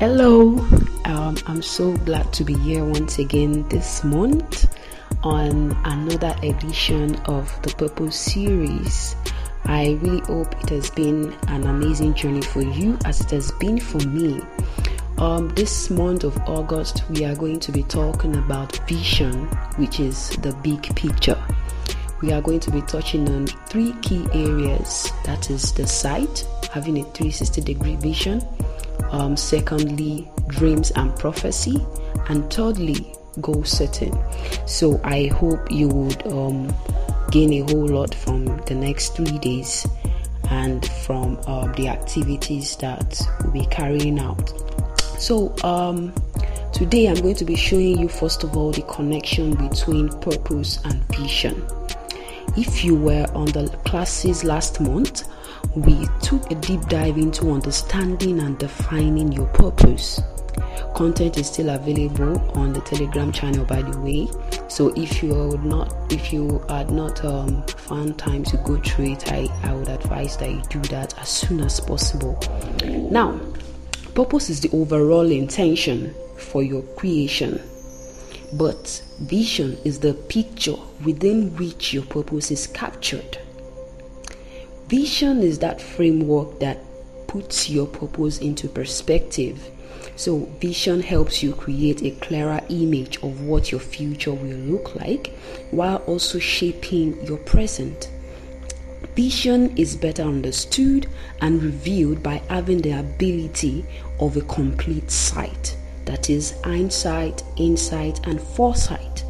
Hello, um, I'm so glad to be here once again this month on another edition of the Purpose series. I really hope it has been an amazing journey for you as it has been for me. Um, this month of August, we are going to be talking about vision, which is the big picture. We are going to be touching on three key areas that is, the sight, having a 360 degree vision um, secondly, dreams and prophecy, and thirdly, goal setting. So I hope you would um, gain a whole lot from the next three days and from um, the activities that we'll be carrying out. So um, today I'm going to be showing you first of all the connection between purpose and vision. If you were on the classes last month, we took a deep dive into understanding and defining your purpose. Content is still available on the Telegram channel, by the way. So if you are not, if you had not um, found time to go through it, I, I would advise that you do that as soon as possible. Now, purpose is the overall intention for your creation, but vision is the picture within which your purpose is captured. Vision is that framework that puts your purpose into perspective. So, vision helps you create a clearer image of what your future will look like while also shaping your present. Vision is better understood and revealed by having the ability of a complete sight that is, hindsight, insight, and foresight.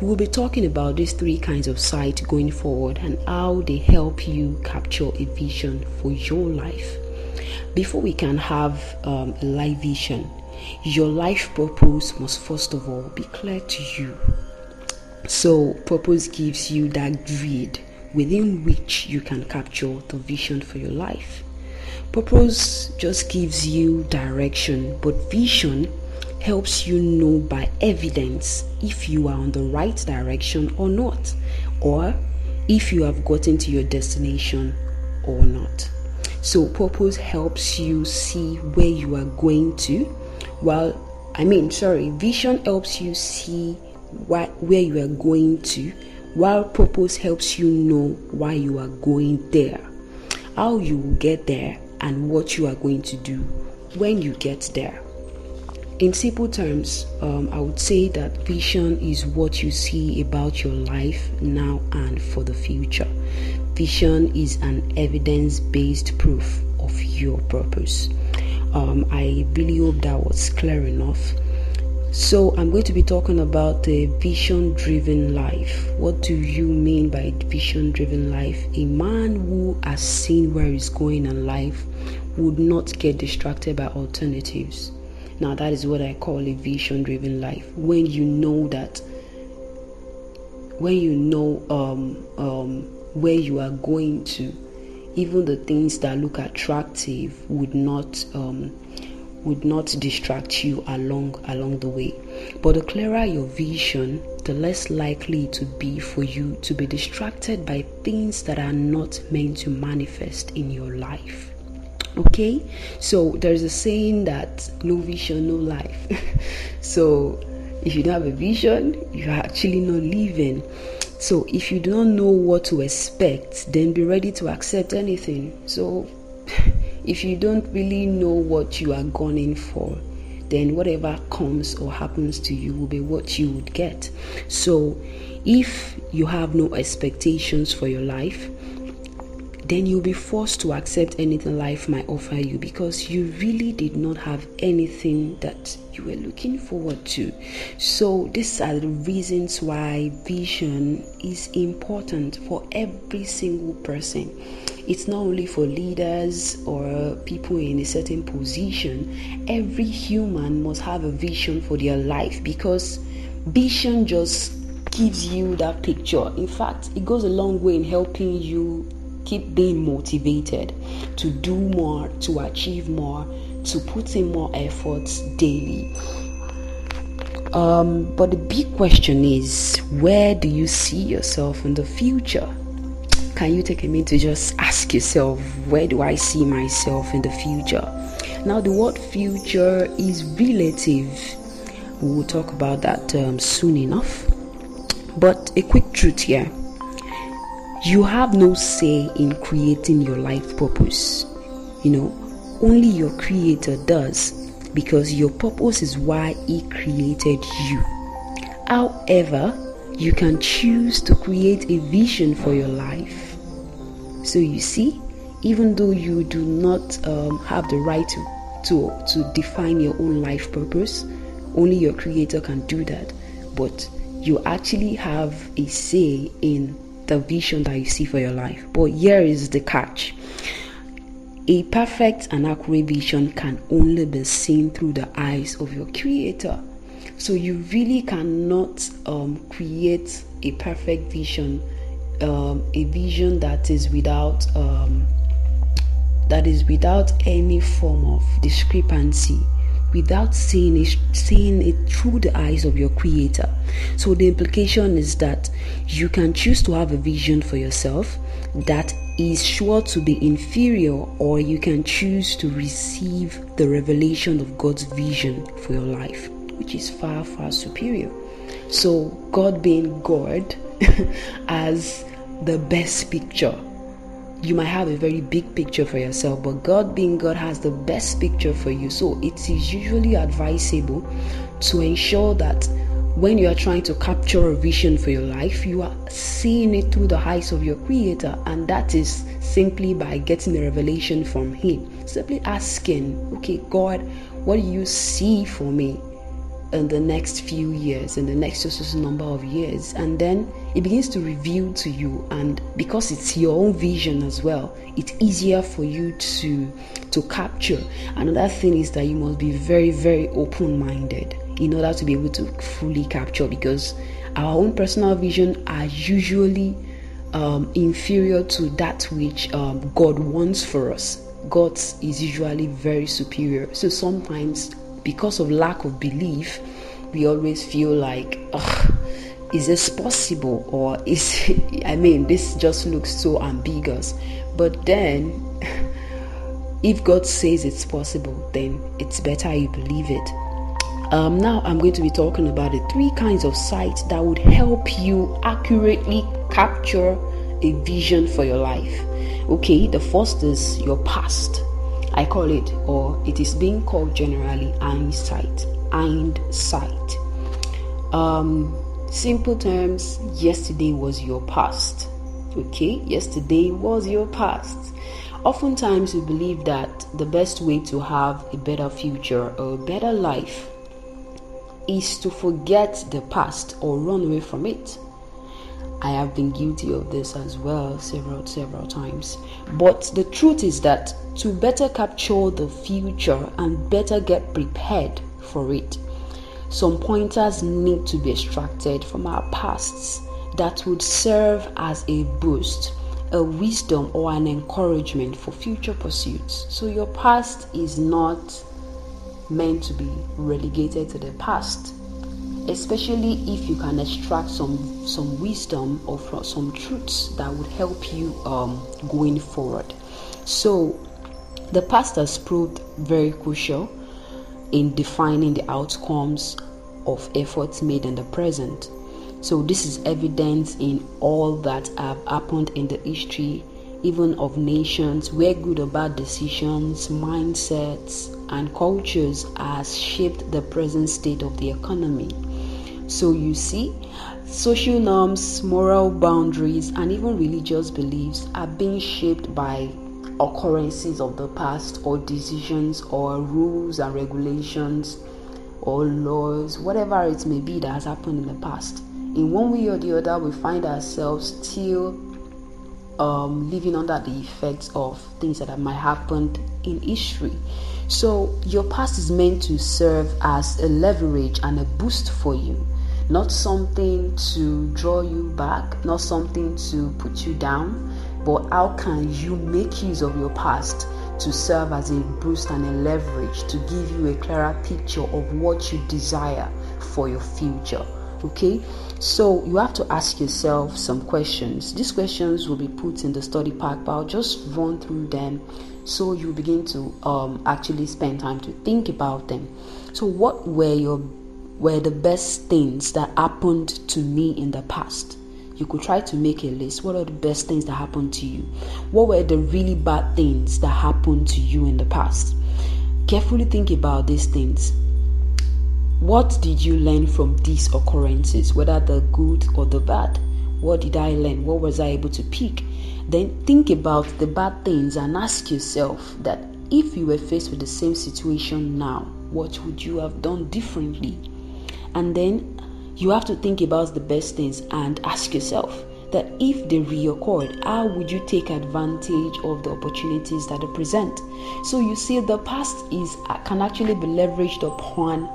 We will be talking about these three kinds of sight going forward and how they help you capture a vision for your life. Before we can have um, a life vision, your life purpose must first of all be clear to you. So, purpose gives you that grid within which you can capture the vision for your life. Purpose just gives you direction, but vision helps you know by evidence if you are on the right direction or not, or if you have gotten to your destination or not. So, purpose helps you see where you are going to, while I mean, sorry, vision helps you see why, where you are going to, while purpose helps you know why you are going there, how you will get there, and what you are going to do when you get there. In simple terms, um, I would say that vision is what you see about your life now and for the future. Vision is an evidence based proof of your purpose. Um, I really hope that was clear enough. So, I'm going to be talking about the vision driven life. What do you mean by vision driven life? A man who has seen where he's going in life would not get distracted by alternatives now, that is what I call a vision driven life. When you know that, when you know um, um, where you are going to, even the things that look attractive would not um, would not distract you along along the way. But the clearer your vision, the less likely to be for you to be distracted by things that are not meant to manifest in your life. Okay, so there's a saying that no vision, no life. so if you don't have a vision, you're actually not living. So if you do not know what to expect, then be ready to accept anything. So if you don't really know what you are going for, then whatever comes or happens to you will be what you would get. So if you have no expectations for your life, then you'll be forced to accept anything life might offer you because you really did not have anything that you were looking forward to. So, these are the reasons why vision is important for every single person. It's not only for leaders or people in a certain position, every human must have a vision for their life because vision just gives you that picture. In fact, it goes a long way in helping you keep being motivated to do more, to achieve more, to put in more efforts daily. Um, but the big question is where do you see yourself in the future? Can you take a minute to just ask yourself, where do I see myself in the future? Now, the word future is relative. We will talk about that um, soon enough. But a quick truth here you have no say in creating your life purpose. You know, only your creator does because your purpose is why he created you. However, you can choose to create a vision for your life. So you see, even though you do not um, have the right to, to, to define your own life purpose, only your creator can do that. But you actually have a say in the vision that you see for your life. But here is the catch a perfect and accurate vision can only be seen through the eyes of your creator. So you really cannot um, create a perfect vision, um, a vision that is without um, that is without any form of discrepancy without seeing it, seeing it through the eyes of your creator. So the implication is that you can choose to have a vision for yourself that is sure to be inferior, or you can choose to receive the revelation of God's vision for your life, which is far, far superior. So, God being God as the best picture you might have a very big picture for yourself, but God, being God, has the best picture for you. So it is usually advisable to ensure that when you are trying to capture a vision for your life, you are seeing it through the eyes of your Creator, and that is simply by getting a revelation from Him. Simply asking, okay, God, what do you see for me? in the next few years, in the next number of years, and then it begins to reveal to you. And because it's your own vision as well, it's easier for you to to capture. Another thing is that you must be very, very open-minded in order to be able to fully capture. Because our own personal vision are usually um, inferior to that which um, God wants for us. God's is usually very superior. So sometimes because of lack of belief, we always feel like, is this possible? Or is, I mean, this just looks so ambiguous. But then, if God says it's possible, then it's better you believe it. Um, now, I'm going to be talking about the three kinds of sight that would help you accurately capture a vision for your life. Okay, the first is your past. I call it, or it is being called generally, hindsight. Hindsight. Um, simple terms, yesterday was your past. Okay, yesterday was your past. Oftentimes, we believe that the best way to have a better future or a better life is to forget the past or run away from it. I have been guilty of this as well several, several times. But the truth is that to better capture the future and better get prepared for it, some pointers need to be extracted from our pasts that would serve as a boost, a wisdom, or an encouragement for future pursuits. So, your past is not meant to be relegated to the past especially if you can extract some some wisdom or some truths that would help you um, going forward. So, the past has proved very crucial in defining the outcomes of efforts made in the present. So, this is evident in all that have happened in the history, even of nations, where good or bad decisions, mindsets, and cultures has shaped the present state of the economy. So you see, social norms, moral boundaries, and even religious beliefs are being shaped by occurrences of the past or decisions or rules and regulations or laws, whatever it may be that has happened in the past. In one way or the other, we find ourselves still um, living under the effects of things that might have happened in history. So, your past is meant to serve as a leverage and a boost for you not something to draw you back, not something to put you down, but how can you make use of your past to serve as a boost and a leverage to give you a clearer picture of what you desire for your future? Okay, so you have to ask yourself some questions. These questions will be put in the study pack, but I'll just run through them so you begin to um, actually spend time to think about them. So, what were your were the best things that happened to me in the past? You could try to make a list. What are the best things that happened to you? What were the really bad things that happened to you in the past? Carefully think about these things. What did you learn from these occurrences, whether the good or the bad? What did I learn? What was I able to pick? Then think about the bad things and ask yourself that if you were faced with the same situation now, what would you have done differently? And then you have to think about the best things and ask yourself that if they reoccurred, how would you take advantage of the opportunities that they present? So you see, the past is can actually be leveraged upon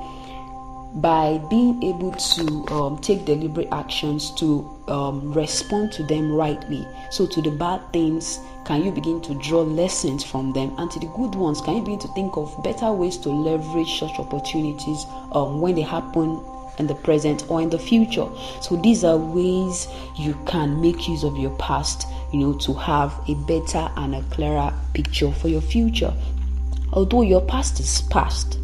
by being able to um, take deliberate actions to um, respond to them rightly. So, to the bad things, can you begin to draw lessons from them? And to the good ones, can you begin to think of better ways to leverage such opportunities um, when they happen in the present or in the future? So, these are ways you can make use of your past, you know, to have a better and a clearer picture for your future. Although your past is past,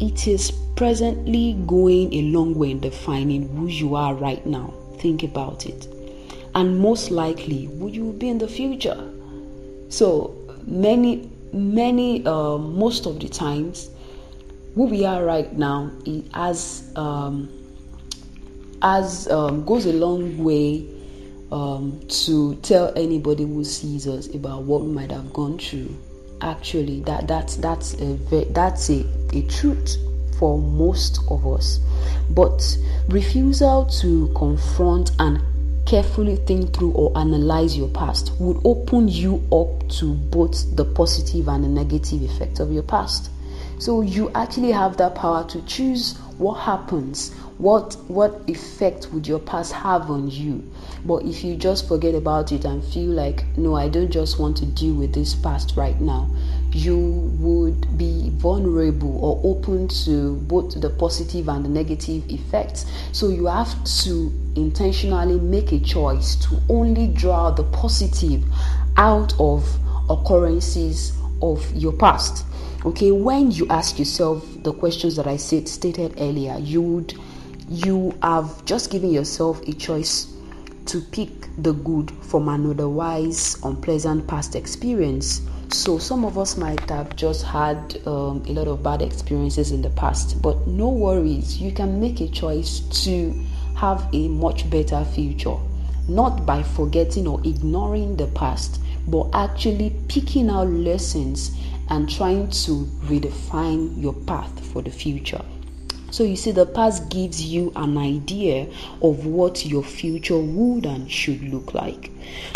it is presently going a long way in defining who you are right now. Think about it. And most likely, who you will be in the future. So, many, many, uh, most of the times, who we are right now it as um, as um, goes a long way um, to tell anybody who sees us about what we might have gone through. Actually that that's that's a that's a, a truth for most of us. But refusal to confront and carefully think through or analyze your past would open you up to both the positive and the negative effect of your past so you actually have that power to choose what happens what what effect would your past have on you. But if you just forget about it and feel like no i don't just want to deal with this past right now you would be vulnerable or open to both the positive and the negative effects. So you have to intentionally make a choice to only draw the positive out of occurrences of your past okay when you ask yourself the questions that i said stated earlier you would you have just given yourself a choice to pick the good from an otherwise unpleasant past experience. So, some of us might have just had um, a lot of bad experiences in the past, but no worries, you can make a choice to have a much better future. Not by forgetting or ignoring the past, but actually picking out lessons and trying to redefine your path for the future. So you see, the past gives you an idea of what your future would and should look like.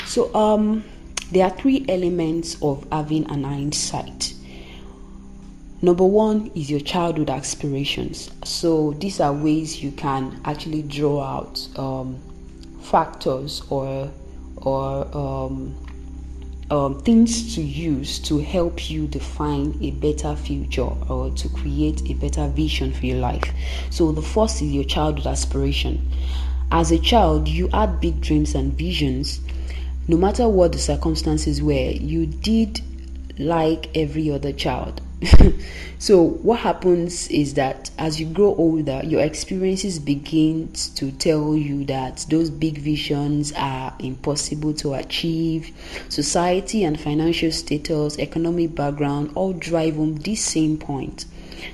So um, there are three elements of having an hindsight. Number one is your childhood aspirations. So these are ways you can actually draw out um, factors or or um, um, things to use to help you define a better future or to create a better vision for your life. So, the first is your childhood aspiration. As a child, you had big dreams and visions. No matter what the circumstances were, you did like every other child. so what happens is that as you grow older your experiences begin to tell you that those big visions are impossible to achieve. Society and financial status economic background all drive home this same point.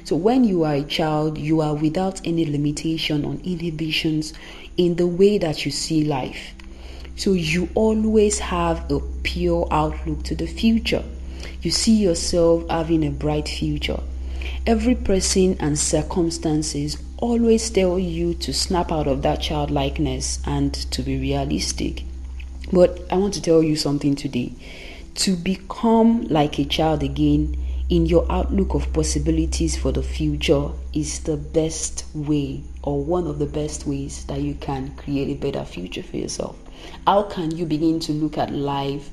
So when you are a child you are without any limitation on inhibitions in the way that you see life. So you always have a pure outlook to the future you see yourself having a bright future. Every person and circumstances always tell you to snap out of that childlikeness and to be realistic. But I want to tell you something today. To become like a child again in your outlook of possibilities for the future is the best way or one of the best ways that you can create a better future for yourself. How can you begin to look at life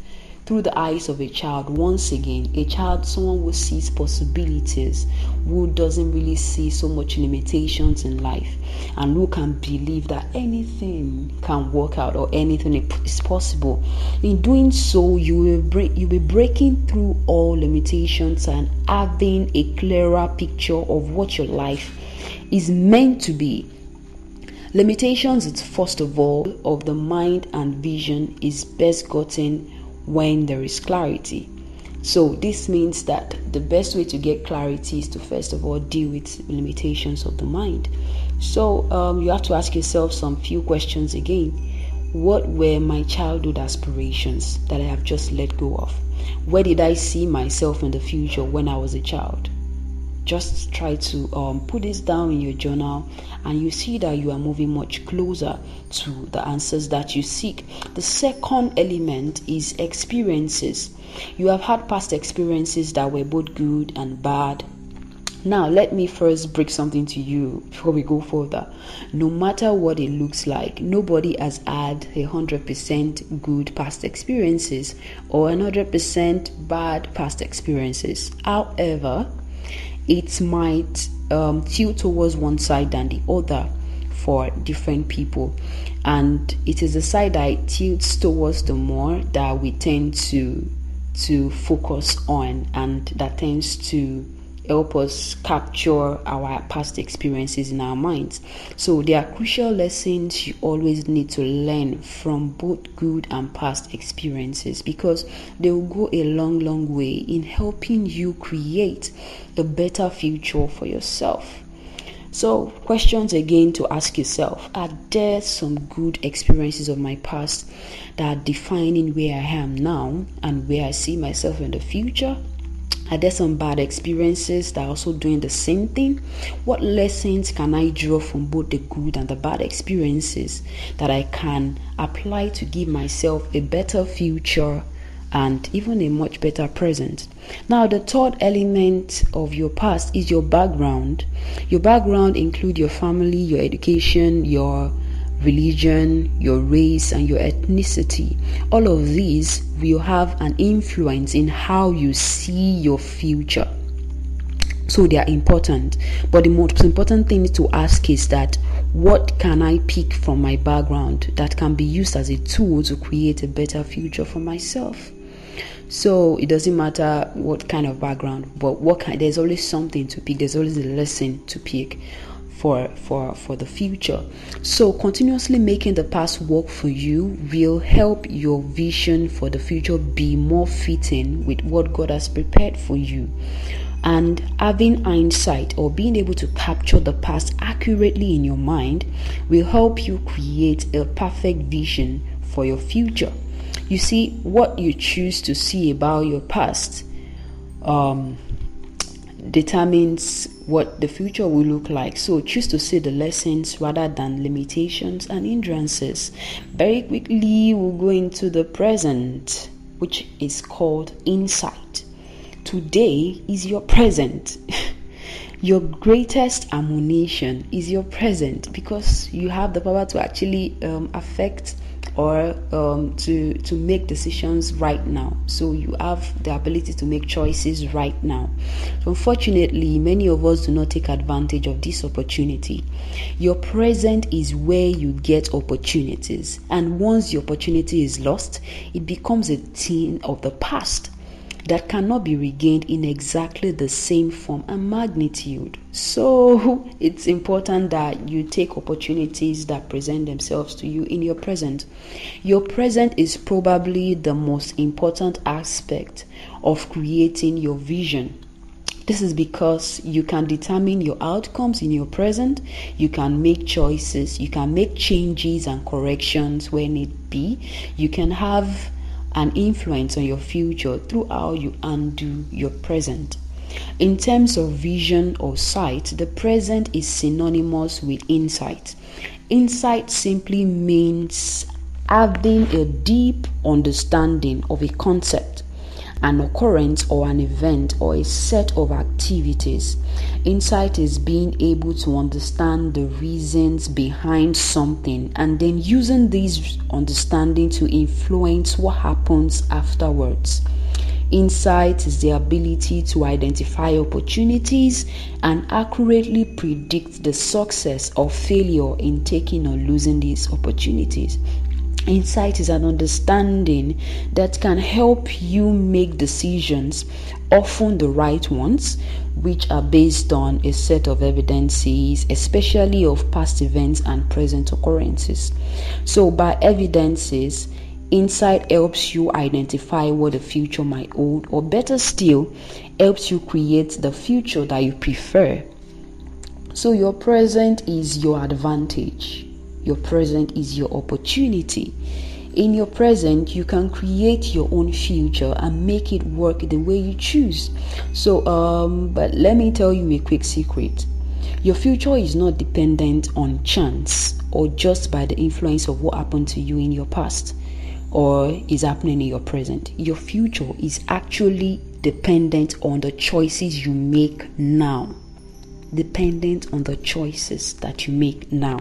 through the eyes of a child. Once again, a child, someone who sees possibilities, who doesn't really see so much limitations in life, and who can believe that anything can work out or anything is possible. In doing so, you will break, you'll be breaking through all limitations and having a clearer picture of what your life is meant to be Limitations is first of all of the mind and vision is best gotten when there is clarity. So this means that the best way to get clarity is to first of all deal with limitations of the mind. So um, you have to ask yourself some few questions again. What were my childhood aspirations that I have just let go of? Where did I see myself in the future when I was a child? Just try to um, put this down in your journal and you see that you are moving much closer to the answers that you seek the second element is experiences you have had past experiences that were both good and bad now, let me first break something to you before we go further. No matter what it looks like, nobody has had a hundred percent good past experiences or a hundred percent bad past experiences. However, it might um, tilt towards one side than the other for different people. And it is the side that tilts towards the more that we tend to to focus on and that tends to help us capture our past experiences in our minds. So, there are crucial lessons you always need to learn from both good and past experiences because they will go a long, long way in helping you create a better future for yourself. So, questions again to ask yourself Are there some good experiences of my past that are defining where I am now and where I see myself in the future? Are there some bad experiences that are also doing the same thing? What lessons can I draw from both the good and the bad experiences that I can apply to give myself a better future and even a much better present? Now, the third element of your past is your background. Your background include your family, your education, your religion, your race, and your ethnicity. All of these will have an influence in how you see your future. So they are important. But the most important thing to ask is that what can I pick from my background that can be used as a tool to create a better future for myself? So it doesn't matter what kind of background, but what kind, there's always something to pick, there's always a lesson to pick for for for the future. So continuously making the past work for you will help your vision for the future be more fitting with what god has prepared for you. And having hindsight or being able to capture the past accurately in your mind will help you create a perfect vision for your future. You see what you choose to see about your past um, determines what the future will look like. So choose to see the lessons rather than limitations and hindrances. Very quickly, we'll go into the present, which is called insight. Today is your present. your greatest ammunition is your present because you have the power to actually um, affect or um, to to make decisions right now. So you have the ability to make choices right now. Unfortunately many of us do not take advantage of this opportunity. Your present is where you get opportunities. And once the opportunity is lost it becomes a thing of the past that cannot be regained in exactly the same form and magnitude. So it's important that you take opportunities that present themselves to you in your present. Your present is probably the most important aspect of creating your vision. This is because you can determine your outcomes in your present, you can make choices, you can make changes and corrections where need be, you can have an influence on your future through how you undo your present. In terms of vision or sight, the present is synonymous with insight. Insight simply means having a deep understanding of a concept an occurrence or an event or a set of activities. Insight is being able to understand the reasons behind something and then using these understanding to influence what happens afterwards. Insight is the ability to identify opportunities and accurately predict the success or failure in taking or losing these opportunities. Insight is an understanding that can help you make decisions, often the right ones, which are based on a set of evidences, especially of past events and present occurrences. So, by evidences, Insight helps you identify what the future might hold, or better still, helps you create the future that you prefer. So, your present is your advantage, your present is your opportunity. In your present, you can create your own future and make it work the way you choose. So, um, but let me tell you a quick secret. Your future is not dependent on chance or just by the influence of what happened to you in your past or is happening in your present. Your future is actually dependent on the choices you make now. Dependent on the choices that you make now.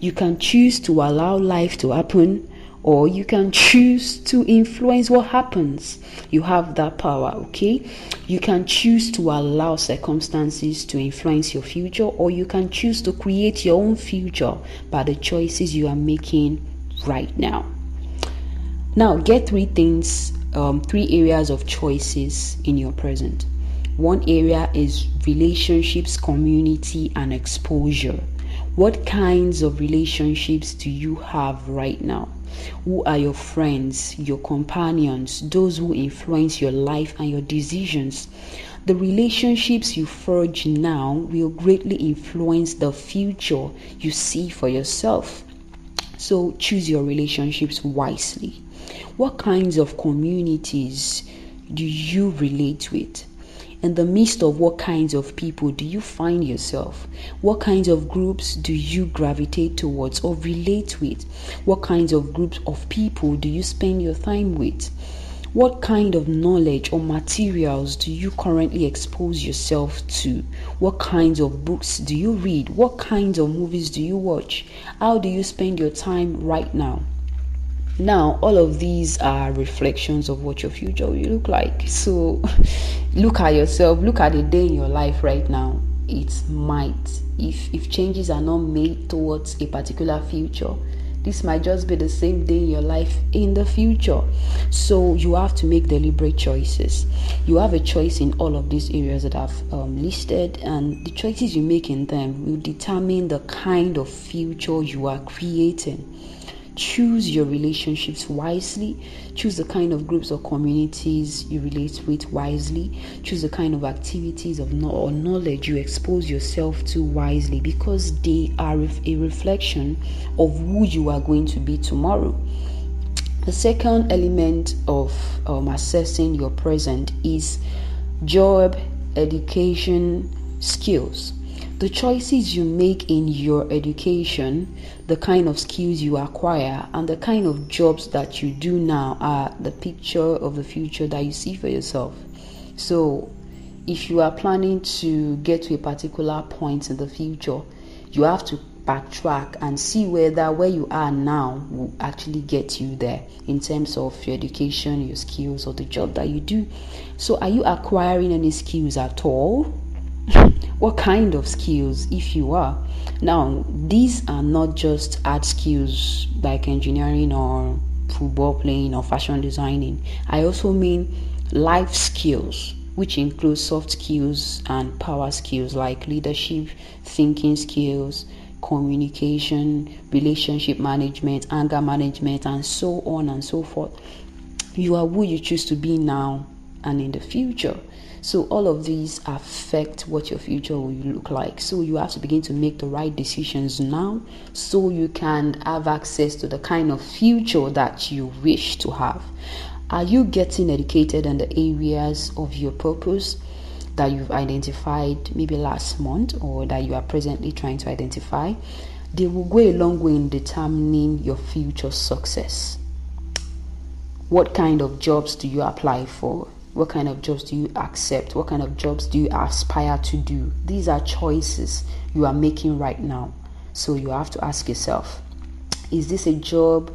You can choose to allow life to happen or you can choose to influence what happens. You have that power, okay? You can choose to allow circumstances to influence your future, or you can choose to create your own future by the choices you are making right now. Now, get three things, um, three areas of choices in your present. One area is relationships, community, and exposure. What kinds of relationships do you have right now? Who are your friends, your companions, those who influence your life and your decisions? The relationships you forge now will greatly influence the future you see for yourself. So choose your relationships wisely. What kinds of communities do you relate with? In the midst of what kinds of people do you find yourself? What kinds of groups do you gravitate towards or relate with? What kinds of groups of people do you spend your time with? What kind of knowledge or materials do you currently expose yourself to? What kinds of books do you read? What kinds of movies do you watch? How do you spend your time right now? Now, all of these are reflections of what your future will look like. So, look at yourself, look at the day in your life right now. It might, if if changes are not made towards a particular future, this might just be the same day in your life in the future. So you have to make deliberate choices. You have a choice in all of these areas that I've um, listed, and the choices you make in them will determine the kind of future you are creating. Choose your relationships wisely. Choose the kind of groups or communities you relate with wisely. Choose the kind of activities of no- or knowledge you expose yourself to wisely because they are a reflection of who you are going to be tomorrow. The second element of um, assessing your present is job, education, skills. The choices you make in your education, the kind of skills you acquire, and the kind of jobs that you do now are the picture of the future that you see for yourself. So, if you are planning to get to a particular point in the future, you have to backtrack and see whether where you are now will actually get you there in terms of your education, your skills, or the job that you do. So, are you acquiring any skills at all? What kind of skills if you are? Now these are not just art skills like engineering or football playing or fashion designing. I also mean life skills which include soft skills and power skills like leadership thinking skills communication relationship management anger management and so on and so forth. You are who you choose to be now and in the future so, all of these affect what your future will look like. So, you have to begin to make the right decisions now so you can have access to the kind of future that you wish to have. Are you getting educated in the areas of your purpose? that you've identified maybe last month or that you are presently trying to identify, they will go a long way in determining your future success. What kind of jobs do you apply for? What kind of jobs do you accept? What kind of jobs do you aspire to do? These are choices you are making right now. So you have to ask yourself is this a job?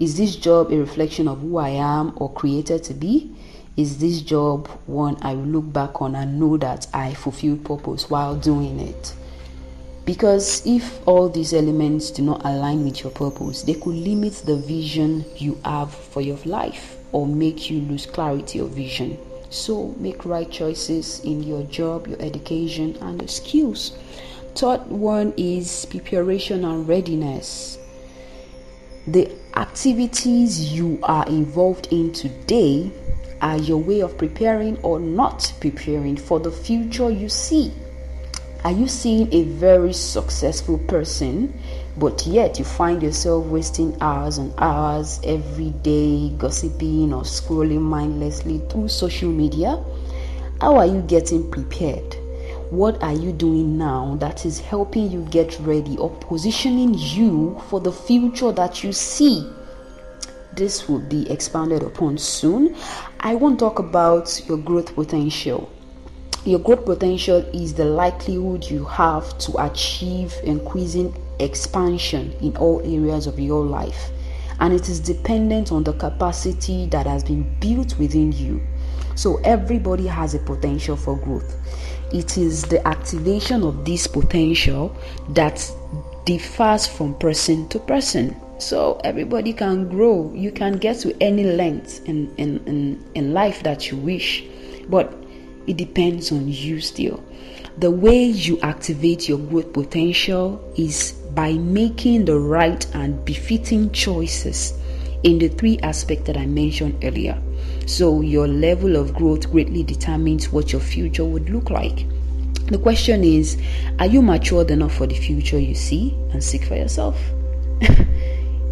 Is this job a reflection of who I am or created to be? Is this job one I will look back on and know that I fulfilled purpose while doing it? Because if all these elements do not align with your purpose, they could limit the vision you have for your life or make you lose clarity of vision. So make right choices in your job, your education, and the skills. Third one is preparation and readiness. The activities you are involved in today are your way of preparing or not preparing for the future you see. Are you seeing a very successful person, but yet you find yourself wasting hours and hours every day gossiping or scrolling mindlessly through social media? How are you getting prepared? What are you doing now that is helping you get ready or positioning you for the future that you see? This will be expanded upon soon. I won't talk about your growth potential. Your growth potential is the likelihood you have to achieve increasing expansion in all areas of your life, and it is dependent on the capacity that has been built within you. So, everybody has a potential for growth. It is the activation of this potential that differs from person to person. So everybody can grow. You can get to any length in, in, in, in life that you wish. But it depends on you still. The way you activate your growth potential is by making the right and befitting choices in the three aspects that I mentioned earlier. So, your level of growth greatly determines what your future would look like. The question is Are you matured enough for the future you see and seek for yourself?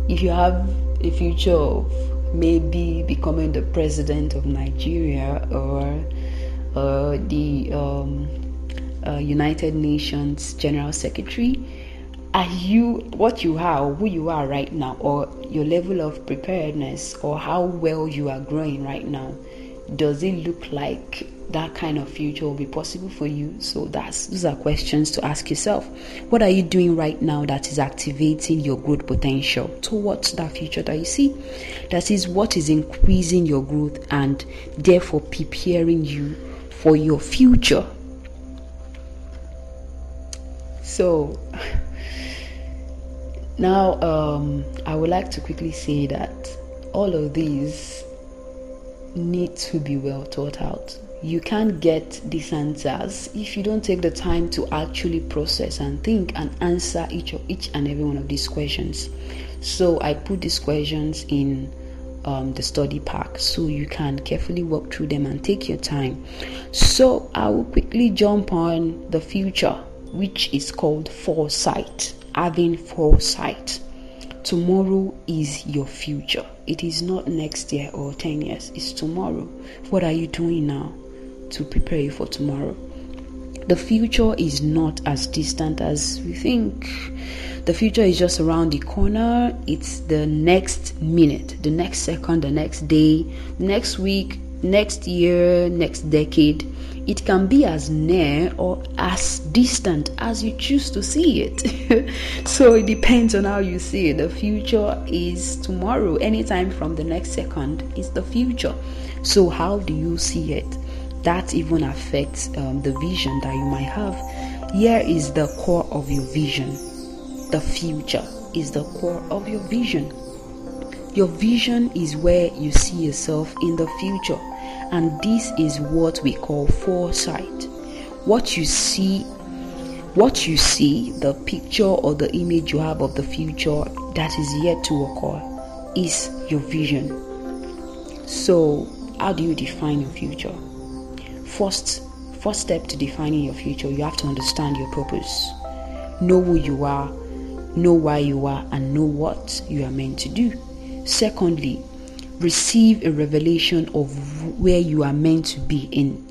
if you have a future of maybe becoming the president of Nigeria or uh, the um, uh, United Nations General Secretary, are you what you are, or who you are right now, or your level of preparedness, or how well you are growing right now? Does it look like that kind of future will be possible for you? So that's those are questions to ask yourself. What are you doing right now that is activating your growth potential towards that future that you see? That is what is increasing your growth and therefore preparing you for your future. So, now um, I would like to quickly say that all of these need to be well thought out. You can't get these answers if you don't take the time to actually process and think and answer each of each and every one of these questions. So I put these questions in um, the study pack so you can carefully walk through them and take your time. So I will quickly jump on the future, which is called foresight, having foresight. Tomorrow is your future. It is not next year or 10 years, it's tomorrow. What are you doing now to prepare you for tomorrow? The future is not as distant as we think. The future is just around the corner. It's the next minute, the next second, the next day, next week, next year, next decade. It can be as near or as distant as you choose to see it. so it depends on how you see it. The future is tomorrow. Anytime from the next second is the future. So, how do you see it? That even affects um, the vision that you might have. Here is the core of your vision the future is the core of your vision. Your vision is where you see yourself in the future, and this is what we call foresight. What you see, what you see, the picture or the image you have of the future that is yet to occur is your vision. So, how do you define your future? First, first step to defining your future, you have to understand your purpose. Know who you are know why you are, and know what you are meant to do. Secondly, receive a revelation of where you are meant to be in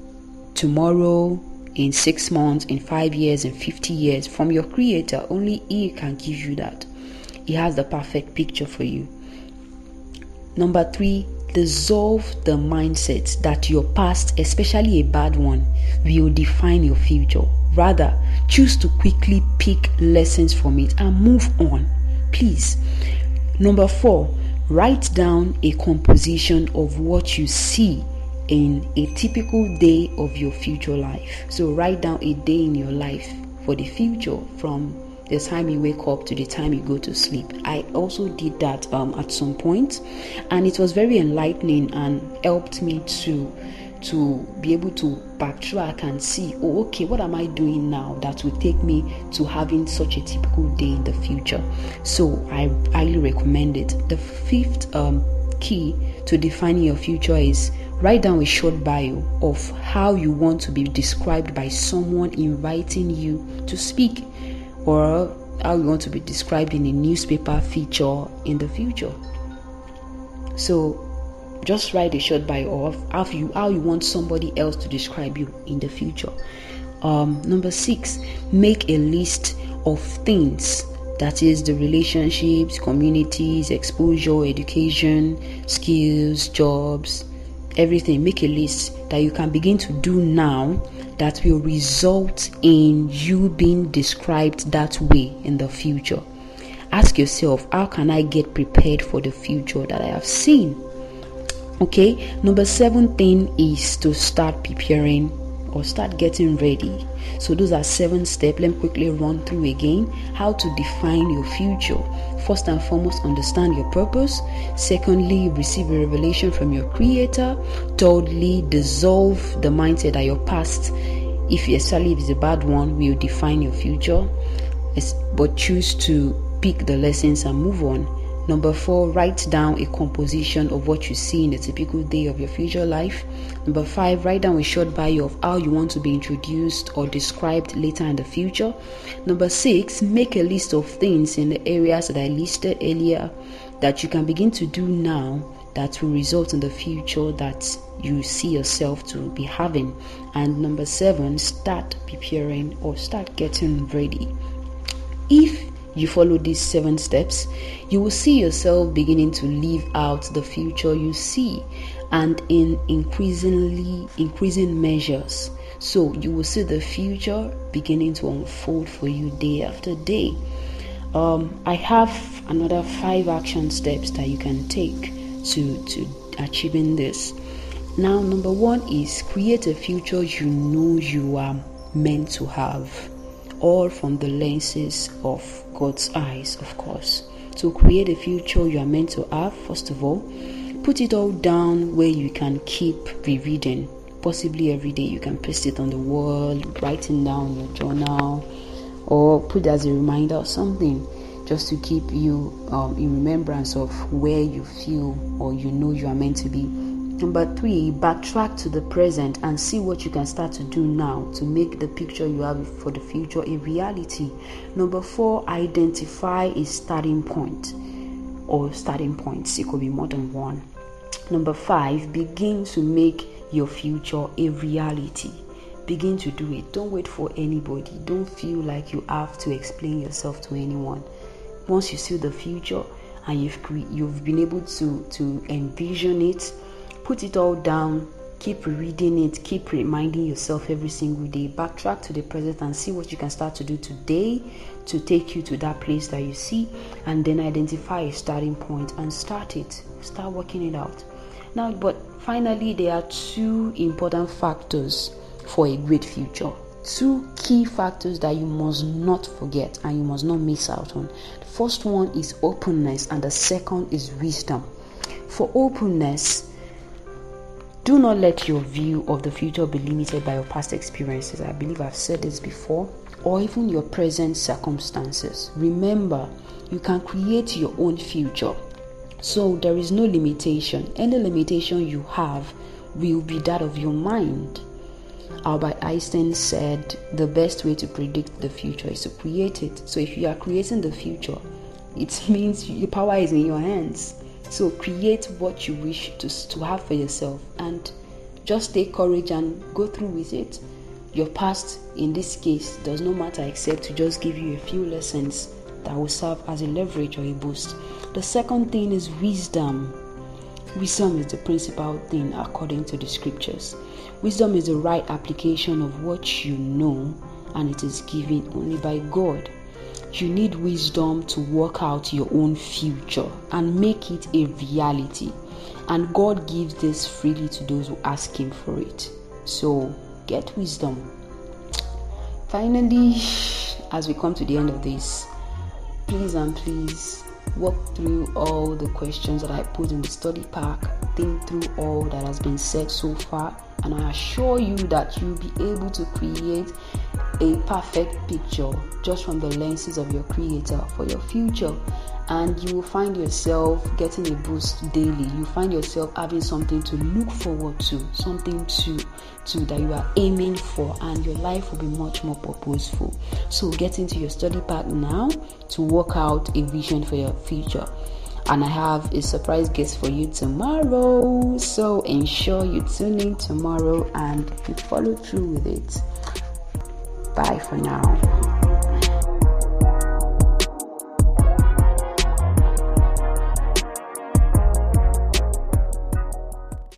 tomorrow, in six months, in five years, in 50 years from your Creator. Only He can give you that. He has the perfect picture for you. Number three, dissolve the mindset that your past, especially a bad one, will define your future. Rather, choose to quickly pick lessons from it and move on. Please. Number four, write down a composition of what you see in a typical day of your future life. So, write down a day in your life for the future from the time you wake up to the time you go to sleep. I also did that um, at some point, and it was very enlightening and helped me to to be able to backtrack and see, oh, okay, what am I doing now that will take me to having such a typical day in the future? So I highly recommend it. The fifth um, key to defining your future is write down a short bio of how you want to be described by someone inviting you to speak or how you want to be described in a newspaper feature in the future. So just write a short bio of how you how you want somebody else to describe you in the future. Um, number six, make a list of things that is the relationships, communities, exposure, education, skills, jobs, everything. Make a list that you can begin to do now that will result in you being described that way in the future. Ask yourself, how can I get prepared for the future that I have seen? Okay, number seven thing is to start preparing or start getting ready. So, those are seven steps. Let me quickly run through again how to define your future. First and foremost, understand your purpose. Secondly, receive a revelation from your creator. Thirdly, dissolve the mindset that your past, if especially if it's a bad one, will define your future. But choose to pick the lessons and move on. Number four, write down a composition of what you see in a typical day of your future life. Number five, write down a short bio of how you want to be introduced or described later in the future. Number six, make a list of things in the areas that I listed earlier that you can begin to do now that will result in the future that you see yourself to be having. And number seven, start preparing or start getting ready. If you follow these seven steps, you will see yourself beginning to live out the future you see and in increasingly increasing measures. So you will see the future beginning to unfold for you day after day. Um, I have another five action steps that you can take to to achieving this. Now, number one is create a future you know you are meant to have all from the lenses of God's eyes, of course. To create a future you are meant to have, first of all, put it all down where you can keep rereading. Possibly every day you can paste it on the wall, writing down your journal, or put as a reminder or something just to keep you um, in remembrance of where you feel or you know you are meant to be Number three, backtrack to the present and see what you can start to do now to make the picture you have for the future a reality. Number four, identify a starting point or starting points. It could be more than one. Number five, begin to make your future a reality. Begin to do it. Don't wait for anybody. Don't feel like you have to explain yourself to anyone. Once you see the future and you've cre- you've been able to to envision it put it all down. Keep reading it. Keep reminding yourself every single day. Backtrack to the present and see what you can start to do today to take you to that place that you see and then identify a starting point and start it. Start working it out. Now but finally there are two important factors for a great future. Two key factors that you must not forget and you must not miss out on. The first one is openness and the second is wisdom. For openness do not let your view of the future be limited by your past experiences. I believe I've said this before, or even your present circumstances. Remember, you can create your own future. So there is no limitation. Any limitation you have will be that of your mind. Albert Einstein said the best way to predict the future is to create it. So if you are creating the future, it means your power is in your hands. So create what you wish to, to have for yourself and just take courage and go through with it. Your past, in this case, does not matter except to just give you a few lessons that will serve as a leverage or a boost. The second thing is wisdom. Wisdom is the principal thing according to the scriptures. Wisdom is the right application of what you know, and it is given only by God. You need wisdom to work out your own future and make it a reality. And God gives this freely to those who ask Him for it. So get wisdom. Finally, as we come to the end of this, please and please walk through all the questions that I put in the study pack, think through all that has been said so far, and I assure you that you'll be able to create a perfect picture just from the lenses of your creator for your future and you will find yourself getting a boost daily you find yourself having something to look forward to something to to that you are aiming for and your life will be much more purposeful so get into your study pack now to work out a vision for your future and I have a surprise guest for you tomorrow. So ensure you tune in tomorrow and you follow through with it. Bye for now.